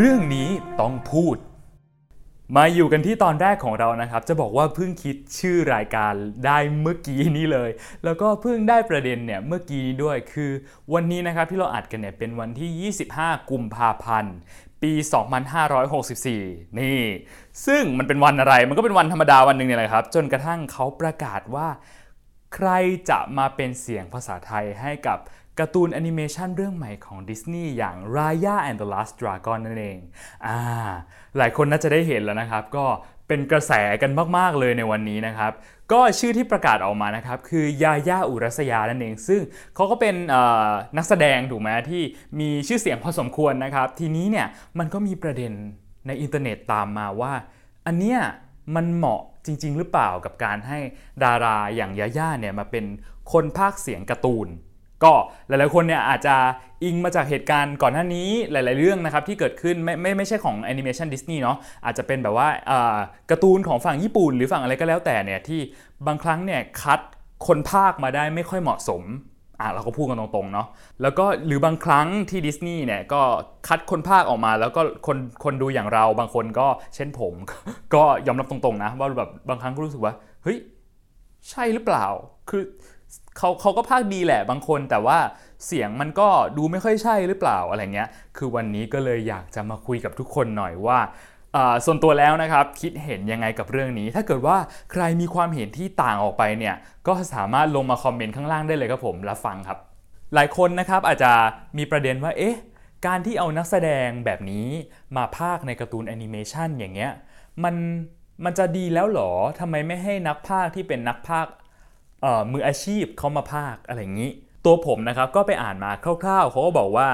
เรื่องนี้ต้องพูด มาอยู่กันที่ตอนแรกของเรานะครับ จะบอกว่าเพิ่งคิดชื่อรายการได้เมื่อกี้นี้เลย แล้วก็เพิ่งได้ประเด็นเนี่ยเมื่อกี้นี้ด้วยคือวันนี้นะครับที่เราอัดกันเนี่ยเป็นวันที่ 25 กุมภาพันธ์ปี 2564 นี่ ซึ่งมันเป็นวันอะไร มันก็เป็นวันธรรมดาวันหนึ่งเนี่ยแหละครับ จนกระทั่งเขาประกาศว่า ใครจะมาเป็นเสียงภาษาไทยให้กับ การ์ตูนแอนิเมชันเรื่องใหม่ของดิสนีย์อย่าง Raya and the Last Dragon นั่นเองอ่าหลายคนน่าจะได้เห็นแล้วนะครับ ก็เป็นกระแสกันมาก ๆ เลยในวันนี้นะครับ ก็ชื่อที่ประกาศออกมานะครับ คือญาญ่าอุรัสยานั่นเอง ซึ่งเขาก็เป็นนักแสดงถูกไหมที่มีชื่อเสียงพอสมควรนะครับ ทีนี้เนี่ยมันก็มีประเด็นในอินเทอร์เน็ตตามมาว่า อันเนี้ยมันเหมาะจริง ๆ หรือเปล่ากับการให้ดาราอย่างญาญ่าเนี่ยมาเป็นคนพากย์เสียงการ์ตูน ก็หลายๆคนเนี่ยอาจจะอิงมาจากเหตุการณ์ก่อนหน้านี้หลาย ๆ เรื่องนะครับที่เกิดขึ้นไม่ไม่ไม่ใช่ของแอนิเมชันดิสนีย์เนาะอาจจะเป็นแบบว่าการ์ตูนของฝั่งญี่ปุ่น หรือฝั่งอะไรก็แล้วแต่เนี่ยที่บางครั้งเนี่ยคัดคนพากย์มาได้ไม่ค่อยเหมาะสมอะเราก็พูดกันตรงๆเนาะแล้วก็หรือบางครั้งที่ดิสนีย์เนี่ยก็คัดคนพากย์ออกมา แล้วก็คนคนดูอย่างเราบางคนก็เช่นผม ก็ยอมรับตรงๆนะว่าแบบบางครั้งก็รู้สึกว่าเฮ้ยใช่หรือเปล่าคือ เขาเขาก็ภาคดีแหละบางคน แต่ว่าเสียงมันก็ดูไม่ค่อยใช่หรือเปล่าอะไรเงี้ย คือวันนี้ก็เลยอยากจะมาคุยกับทุกคนหน่อยว่าส่วนตัวแล้วนะครับคิดเห็นยังไงกับเรื่องนี้ ถ้าเกิดว่าใครมีความเห็นที่ต่างออกไปเนี่ยก็สามารถลงมาคอมเมนต์ข้างล่างได้เลยครับผมรับฟังครับ หลายคนนะครับอาจจะมีประเด็นว่าเอ๊ะการที่เอานักแสดงแบบนี้มาพากย์ในการ์ตูนแอนิเมชันอย่างเงี้ยมันมันจะดีแล้วหรอทำไมไม่ให้นักพากย์ที่เป็นนักพากย์ มืออาชีพเขามาพากย์อะไรอย่างนี้ ตัวผมนะครับก็ไปอ่านมาคร่าวๆเขาก็บอกว่า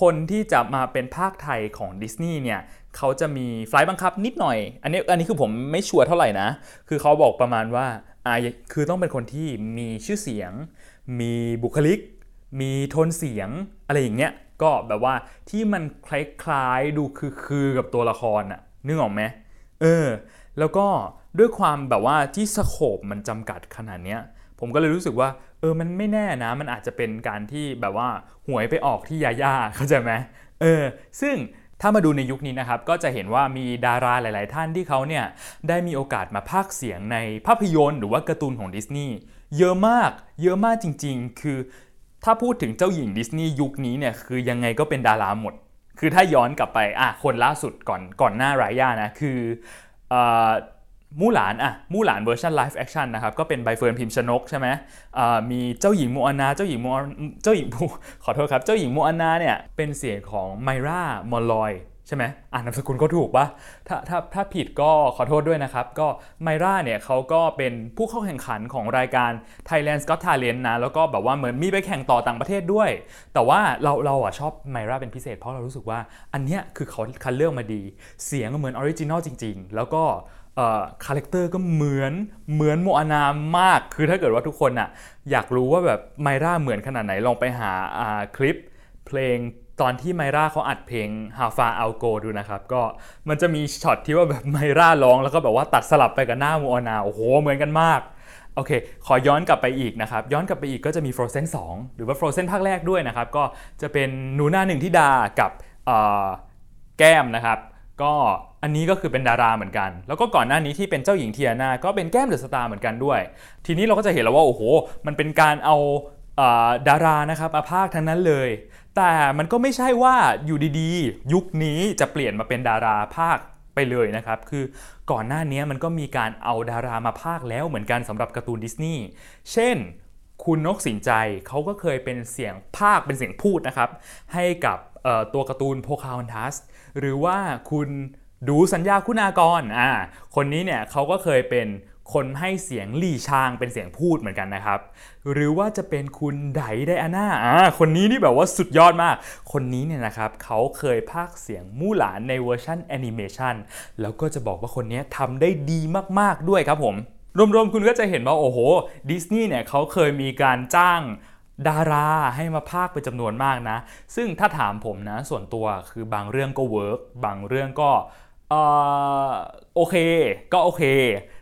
คนที่จะมาเป็นพากย์ไทยของดิสนีย์เนี่ยเขาจะมีไฟต์บังคับนิดหน่อย อันนี้อันนี้คือผมไม่ชัวร์เท่าไหร่นะ คือเขาบอกประมาณว่าอ่าคือต้องเป็นคนที่มีชื่อเสียง มีบุคลิก มีโทนเสียงอะไรอย่างเงี้ยก็แบบว่าที่มันคล้ายๆดูคือคือกับตัวละครอะนึกออกไหมเออ แล้วก็ด้วยความแบบว่าที่สโคปมันจำกัดขนาดเนี้ย ผมก็เลยรู้สึกว่า เออมันไม่แน่นะ มันอาจจะเป็นการที่แบบว่าหวยไปออกที่ยาย่าเข้าใจไหมเออ ซึ่งถ้ามาดูในยุคนี้นะครับ ก็จะเห็นว่ามีดาราหลาย ๆ ท่านที่เขาเนี่ยได้มีโอกาสมาพากเสียงในภาพยนตร์หรือว่าการ์ตูนของดิสนีย์เยอะมาก เยอะมากจริง ๆ คือ ถ้าพูดถึงเจ้าหญิงดิสนีย์ยุคนี้เนี่ยคือยังไงก็เป็นดาราหมด คือถ้าย้อนกลับไปอะคนล่าสุดก่อนก่อนหน้ารายาน่ะคือ มู่หลานอะมู่หลานเวอร์ชัน live action นะครับก็เป็นใบเฟิร์นพิมพ์ชนกใช่ไหมมีเจ้าหญิงโมอานาเจ้าหญิงโมเจ้าหญิงขอโทษครับเจ้าหญิงโมอานาเนี่ยเป็นเสียงของไมร่ามอลลอย ใช่ไหมอ่านนามสกุลก็ถูกปะถ้าถ้าถ้าผิดก็ขอโทษด้วยนะครับ ก็ไมร่าเนี่ยเขาก็เป็นผู้เข้าแข่งขันของรายการ Thailand Got Talent นะ แล้วก็แบบว่าเหมือนมีไปแข่งต่อต่างประเทศด้วย แต่ว่าเราเราอะชอบไมร่าเป็นพิเศษเพราะเรารู้สึกว่า อันเนี้ยคือเขาคัดเลือกมาดี เสียงเหมือน original จริง ๆ แล้วก็ character ก็เหมือนเหมือนโมอานามาก คือถ้าเกิดว่าทุกคนอะอยากรู้ว่าแบบไมร่าเหมือนขนาดไหนลองไปหาคลิปเพลง ตอนที่ไมราเขาอัดเพลง How Far I'll Go ดูนะครับ ก็มันจะมีช็อตที่ว่าแบบไมราร้องแล้วก็แบบว่าตัดสลับไปกับหน้าโมอานาโอ้โหเหมือนกันมากโอเค ขอย้อนกลับไปอีกนะครับ ย้อนกลับไปอีกก็จะมี Frozen 2 หรือว่า Frozen ภาคแรกด้วยนะครับ ก็จะเป็นหนูหน้าหนึ่งที่ดากับแก้มนะครับ ก็อันนี้ก็คือเป็นดาราเหมือนกัน แล้วก็ก่อนหน้านี้ที่เป็นเจ้าหญิงเทียนาก็เป็นแก้มเดอะสตาร์เหมือนกันด้วย ทีนี้เราก็จะเห็นแล้วว่า โอ้โห มันเป็นการเอาดารานะครับอาภาคทั้งนั้นเลย แต่มันก็ไม่ใช่ว่าอยู่ดีๆ ยุคนี้จะเปลี่ยนมาเป็นดาราภาคไปเลยนะครับ คือก่อนหน้านี้มันก็มีการเอาดารามาภาคแล้วเหมือนกันสำหรับการ์ตูนดิสนีย์เช่น คุณนกสินใจเขาก็เคยเป็นเสียงภาคเป็นเสียงพูดนะครับ ให้กับตัวการ์ตูนโพคาฮอนทัสหรือว่าคุณดูสัญญาคุณากรอ่าคนนี้เนี่ยเขาก็เคยเป็น คนให้เสียงลี่ชางเป็นเสียงพูดเหมือนกันนะครับ หรือว่าจะเป็นคุณไดไดอาน่าอ่าคนนี้นี่แบบว่าสุดยอดมาก คนนี้เนี่ยนะครับเขาเคยพากย์เสียงมู่หลานในเวอร์ชันแอนิเมชันแล้วก็จะบอกว่าคนนี้ทำได้ดีมากๆด้วยครับผม รวมๆคุณก็จะเห็นว่าโอ้โหดิสนีย์เนี่ยเขาเคยมีการจ้างดาราให้มาพากย์เป็นจำนวนมากนะ ซึ่งถ้าถามผมนะส่วนตัวคือบางเรื่องก็ work บางเรื่องก็โอเค ก็โอเค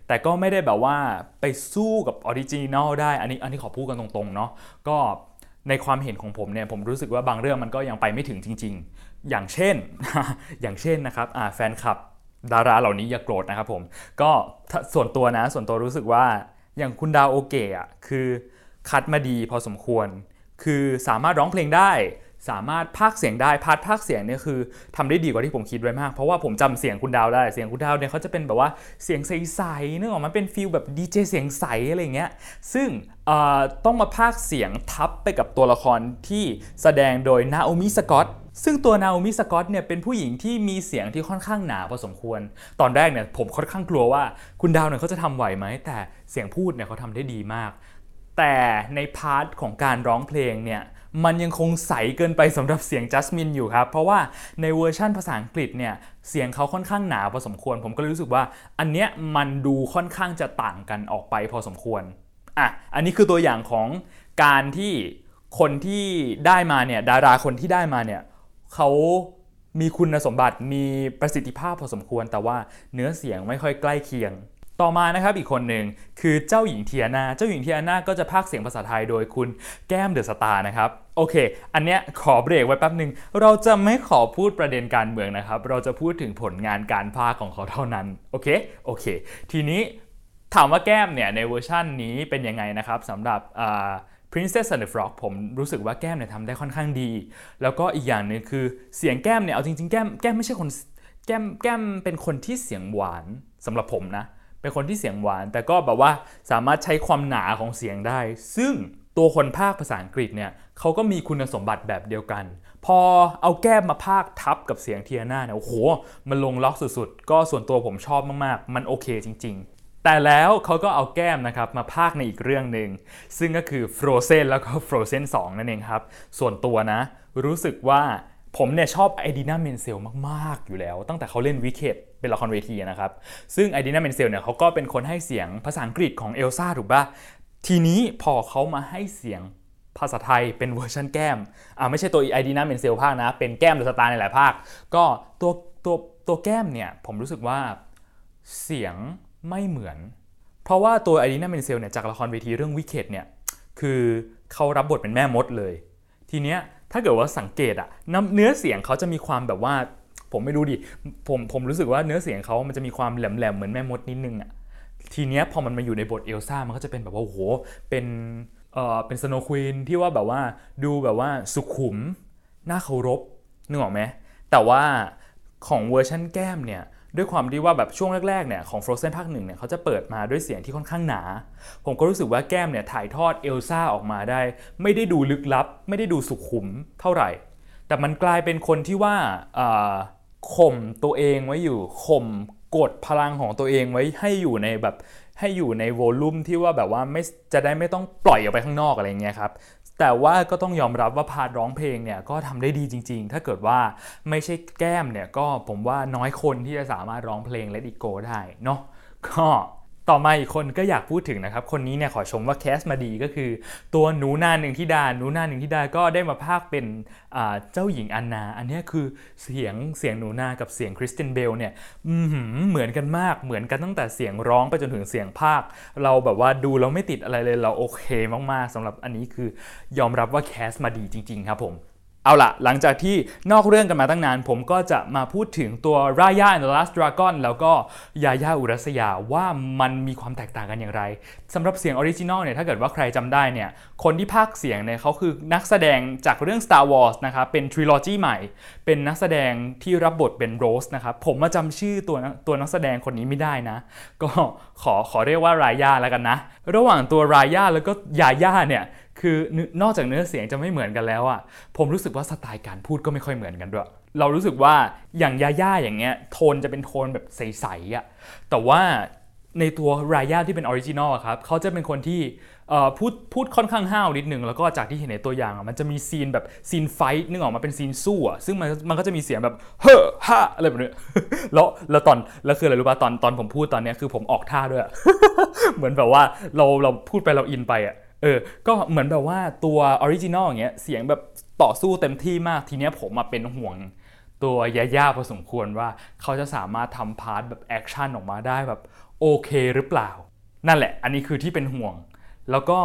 แต่ก็ไม่ได้แบบว่าไปสู้กับ original ได้ อันนี้อันนี้ขอพูดกันตรงๆเนาะก็ในความเห็นของผมเนี่ยผมรู้สึกว่าบางเรื่องมันก็ยังไปไม่ถึงจริง ๆ อย่างเช่น อย่างเช่นนะครับแฟนคลับดาราเหล่านี้อย่าโกรธนะครับผม ก็ส่วนตัวนะ ส่วนตัวรู้สึกว่าอย่างคุณดาวโอเกะคือคัดมาดีพอสมควร คือสามารถร้องเพลงได้ สามารถพากย์เสียงได้ part พากย์เสียงเนี่ยคือทำได้ดีกว่าที่ผมคิดไว้มาก เพราะว่าผมจำเสียงคุณดาวได้เสียงคุณดาวเนี่ยเขาจะเป็นแบบว่าเสียงใสๆนึกออกมาเป็น feel แบบดีเจเสียงใสอะไรเงี้ยซึ่งต้องมาพากย์เสียงทับไปกับตัวละครที่แสดงโดยนาโอมิสกอตซึ่งตัวนาโอมิสกอตเนี่ยเป็นผู้หญิงที่มีเสียงที่ค่อนข้างหนาพอสมควร ตอนแรกเนี่ยผมค่อนข้างกลัวว่าคุณดาวเนี่ยเขาจะทำไหวไหมแต่เสียงพูดเนี่ยเขาทำได้ดีมาก แต่ใน part ของการร้องเพลงเนี่ยมันยังคงใสเกินไปสำหรับเสียงจัสมินอยู่ครับ เพราะว่าในเวอร์ชั่นภาษาอังกฤษเนี่ยเสียงเขาค่อนข้างหนาพอสมควร ผมก็เลยรู้สึกว่า อันเนี้ยมันดูค่อนข้างจะต่างกันออกไปพอสมควรอะอันนี้คือตัวอย่างของการที่คนที่ได้มาเนี่ยดาราคนที่ได้มาเนี่ยเขามีคุณสมบัติมีประสิทธิภาพพอสมควร แต่ว่าเนื้อเสียงไม่ค่อยใกล้เคียง ต่อมานะครับอีกคนหนึ่งคือเจ้าหญิงเทียนา เจ้าหญิงเทียนาก็จะพากเสียงภาษาไทยโดยคุณแก้มเดอะสตาร์นะครับโอเค อันเนี้ยขอเบรกไว้แป๊บหนึ่งเราจะไม่ขอพูดประเด็นการเมืองนะครับ เราจะพูดถึงผลงานการพากย์ของเขาเท่านั้น โอเค โอเค ทีนี้ถามว่าแก้มเนี่ยในเวอร์ชั่นนี้เป็นยังไงนะครับสำหรับ Princess and the Frog ผมรู้สึกว่าแก้มเนี่ยทำได้ค่อนข้างดี แล้วก็อีกอย่างหนึ่งคือเสียงแก้มเนี่ยเอาจริงๆแก้มแก้มไม่ใช่คนแก้มแก้มเป็นคนที่เสียงหวานสำหรับผมนะ เป็นคนที่เสียงหวาน แต่ก็แบบว่าสามารถใช้ความหนาของเสียงได้ ซึ่งตัวคนพากย์ภาษาอังกฤษเนี่ยเขาก็มีคุณสมบัติแบบเดียวกัน พอเอาแก้มมาพากย์ทับกับเสียงเทียนาเนี่ยโอ้โห มันลงล็อกสุดๆ ก็ส่วนตัวผมชอบมากๆ มันโอเคจริง ๆ แต่แล้วเขาก็เอาแก้มนะครับมาพากย์ในอีกเรื่องหนึ่งซึ่งก็คือ Frozen แล้วก็ Frozen 2 นั่นเองครับ ส่วนตัวนะ รู้สึกว่าผมเนี่ยชอบไอดีนาเมนเซลมากๆ อยู่แล้ว ตั้งแต่เขาเล่น Wicked เป็นละครเวทีนะครับ ซึ่งไอดีนาเมนเซลเนี่ยเขาก็เป็นคนให้เสียงภาษาอังกฤษของเอลซ่าถูกปะทีนี้พอเขามาให้เสียงภาษาไทยเป็นเวอร์ชันแก้ม อ่าไม่ใช่ตัวไอดีนาเมนเซลพากย์นะ เป็นแก้มเดอะสตาร์ในหลายภาค ก็ตัวตัวตัวแก้มเนี่ยผมรู้สึกว่าเสียงไม่เหมือน เพราะว่าตัวไอดีนาเมนเซลเนี่ยจากละครเวทีเรื่อง Wicked เนี่ยคือเขารับบทเป็นแม่มดเลย ทีเนี้ยถ้าเกิดว่าสังเกตอะเนื้อเสียงเขาจะมีความแบบว่า ผมไม่รู้ดิผมผมรู้สึกว่าเนื้อเสียงเขามันจะมีความแหลมๆเหมือนแม่มดนิดนึงอะทีเนี้ยพอมันมาอยู่ในบทเอลซ่ามันก็จะเป็นแบบว่าโอ้โหเป็นเอ่อเป็น snow queen ที่ว่าแบบว่าดูแบบว่าสุขุมน่าเคารพนึกออกไหมแต่ว่าของเวอร์ชันแก้มเนี่ยด้วยความที่ว่าแบบช่วงแรกๆเนี่ยของ Frozen ภาคหนึ่งเนี่ยเขาจะเปิดมาด้วยเสียงที่ค่อนข้างหนา ผมก็รู้สึกว่าแก้มเนี่ยถ่ายทอดเอลซ่าออกมาได้ ไม่ได้ดูลึกลับ ไม่ได้ดูสุขุมเท่าไหร่ แต่มันกลายเป็นคนที่ว่า ข่มตัวเองไว้อยู่ข่มกดพลังของตัวเองไว้ให้อยู่ในแบบให้อยู่ในโวลูมที่ว่าแบบว่าไม่จะได้ไม่ต้องปล่อยออกไปข้างนอกอะไรเงี้ยครับแต่ว่าก็ต้องยอมรับว่าพาร์ทร้องเพลงเนี่ยก็ทำได้ดีจริง ๆ ถ้าเกิดว่าไม่ใช่แก้มเนี่ยก็ผมว่าน้อยคนที่จะสามารถร้องเพลง Let It Go ได้เนาะก็ ต่อมาอีกคนก็อยากพูดถึงนะครับ คนนี้เนี่ยขอชมว่าแคสมาดีก็คือ ตัวหนูนาหนึ่งที่ดาหนูนาหนึ่งที่ดาก็ได้มาพากเป็นเจ้าหญิงอันนา อันนี้คือเสียงเสียงหนูนากับเสียงคริสตินเบลเนี่ยเหมือนกันมากเหมือนกันตั้งแต่เสียงร้องไปจนถึงเสียงพากเราแบบว่าดูเราไม่ติดอะไรเลยเราโอเคมากๆสำหรับอันนี้คือยอมรับว่าแคสมาดีจริง ๆ ครับผม เอาละหลังจากที่นอกเรื่องกันมาตั้งนาน ผมก็จะมาพูดถึงตัวรายา and the last dragon แล้วก็ยาย่าอุรัสยาว่ามันมีความแตกต่างกันอย่างไรสำหรับเสียง original เนี่ยถ้าเกิดว่าใครจำได้เนี่ยคนที่พากย์เสียงเนี่ยเขาคือนักแสดงจากเรื่อง Star Wars นะครับเป็น trilogy ใหม่ เป็นนักแสดงที่รับบทเป็นโรสนะครับผมมาจำชื่อตัวตัวนักแสดงคนนี้ไม่ได้นะ ก็ขอขอเรียกว่ารายาแล้วกันนะ ระหว่างตัวรายาแล้วก็ยาย่าเนี่ย คือนอกจากเนื้อเสียงจะไม่เหมือนกันแล้วอะผมรู้สึกว่าสไตล์การพูดก็ไม่ค่อยเหมือนกันด้วย เรารู้สึกว่าอย่างยาย่าอย่างเงี้ยโทนจะเป็นโทนแบบใสๆอะแต่ว่าในตัวรายาที่เป็น original ครับเขาจะเป็นคนที่พูดพูดค่อนข้างห้าวนิดหนึ่งแล้วก็จากที่เห็นในตัวอย่างมันจะมีซีนแบบซีน fight นึกออกมาเป็นซีนสู้อะซึ่งมันมันก็จะมีเสียงแบบเฮ้อฮ่าอะไรแบบนี้แล้วแล้วตอนแล้วคืออะไรรู้ป่ะตอนตอนผมพูดตอนเนี้ยคือผมออกท่าด้วย เหมือนแบบว่าเราเราพูดไปเราอินไปอะ เออ ก็เหมือนแบบว่าตัว original อย่างเงี้ยเสียงแบบต่อสู้เต็มที่มากทีเนี้ยผมมาเป็นห่วง ตัวยาย่าพอสมควรว่าเขาจะสามารถทำ part แบบ action ออกมาได้แบบโอเคหรือเปล่า นั่นแหละ อันนี้คือที่เป็นห่วง แล้วก็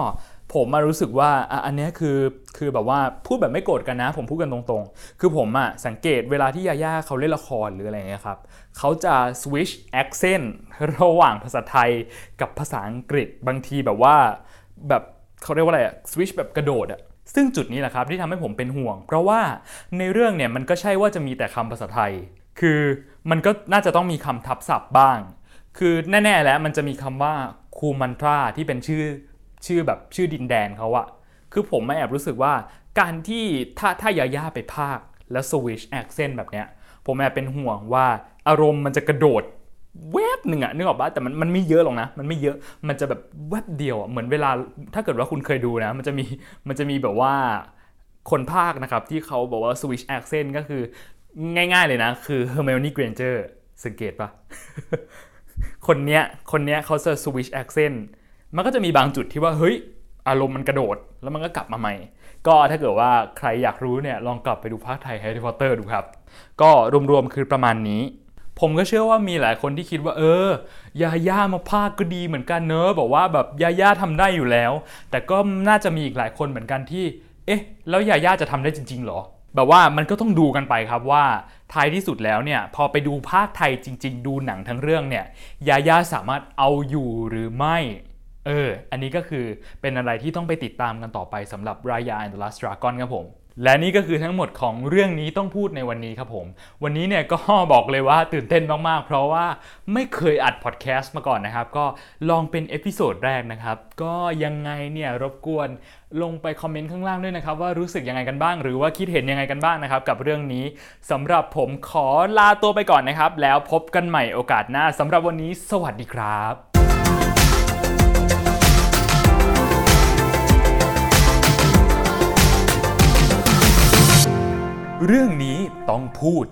ผมมารู้สึกว่าอ,อันเนี้ยคือคือแบบว่าพูดแบบไม่โกรธกันนะ ผมพูดกันตรงๆ คือผมอะสังเกตเวลาที่ยาย่าเขาเล่นละครหรืออะไรเงี้ยครับเขาจะ switch accent ระหว่างภาษาไทยกับภาษาอังกฤษบางทีแบบว่าแบบ เขาเรียกว่าอะไรอะ switch แบบกระโดดอะซึ่งจุดนี้แหละครับที่ทำให้ผมเป็นห่วง เพราะว่าในเรื่องเนี่ยมันก็ใช่ว่าจะมีแต่คำภาษาไทย คือมันก็น่าจะต้องมีคำทับศัพท์บ้าง คือแน่ ๆ แล้วมันจะมีคำว่าคูมันตราที่เป็นชื่อชื่อแบบชื่อดินแดนเขาอะคือผมไม่แอบรู้สึกว่าการที่ถ้าถ้ายาย่าไปพากย์แล้ว switch accent แบบเนี้ยผมแอบเป็นห่วงว่าอารมณ์มันจะกระโดด แวบหนึ่งอะนึกออกปะแต่มันมันไม่เยอะหรอกนะ มันไม่เยอะมันจะแบบแวบเดียวอะเหมือนเวลาถ้าเกิดว่าคุณเคยดูนะ มันจะมีมันจะมีแบบว่าคนภาคนะครับ ที่เขาบอกว่า switch accent ก็คือง่ายๆเลยนะ คือ Hermione Granger สังเกตปะคนเนี้ยคนเนี้ยเขาจะ switch accent มันก็จะมีบางจุดที่ว่าเฮ้ยอารมณ์มันกระโดด แล้วมันก็กลับมาใหม่ ก็ถ้าเกิดว่าใครอยากรู้เนี่ยลองกลับไปดูภาคไทย Harry Potter ดูครับ ก็รวมๆคือประมาณนี้ ผมก็เชื่อว่ามีหลายคนที่คิดว่า เออยาย่ามาภาคก็ดีเหมือนกันเนอะบอกว่าแบบยาย่าทำได้อยู่แล้ว แต่ก็น่าจะมีอีกหลายคนเหมือนกันที่ เอ๊ะ แล้วยาย่าจะทำได้จริง ๆหรอ แบบว่ามันก็ต้องดูกันไปครับว่าท้ายที่สุดแล้วเนี่ยพอไปดูภาคไทยจริง ๆ ดูหนังทั้งเรื่องเนี่ยยาย่าสามารถเอาอยู่หรือไม่เออ อันนี้ก็คือเป็นอะไรที่ต้องไปติดตามกันต่อไปสำหรับ Raya and the Last Dragon ครับผม และนี่ก็คือทั้งหมดของเรื่องนี้ต้องพูดในวันนี้ครับผม วันนี้เนี่ยก็บอกเลยว่าตื่นเต้นมากๆ เพราะว่าไม่เคยอัดพอดแคสต์มาก่อนนะครับ ก็ลองเป็น episode แรกนะครับ ก็ยังไงเนี่ยรบกวนลงไปคอมเมนต์ข้างล่างด้วยนะครับ ว่ารู้สึกยังไงกันบ้าง หรือว่าคิดเห็นยังไงกันบ้างนะครับ กับเรื่องนี้สำหรับผมขอลาตัวไปก่อนนะครับ แล้วพบกันใหม่โอกาสหน้าสำหรับวันนี้ สวัสดีครับ เรื่องนี้ต้องพูด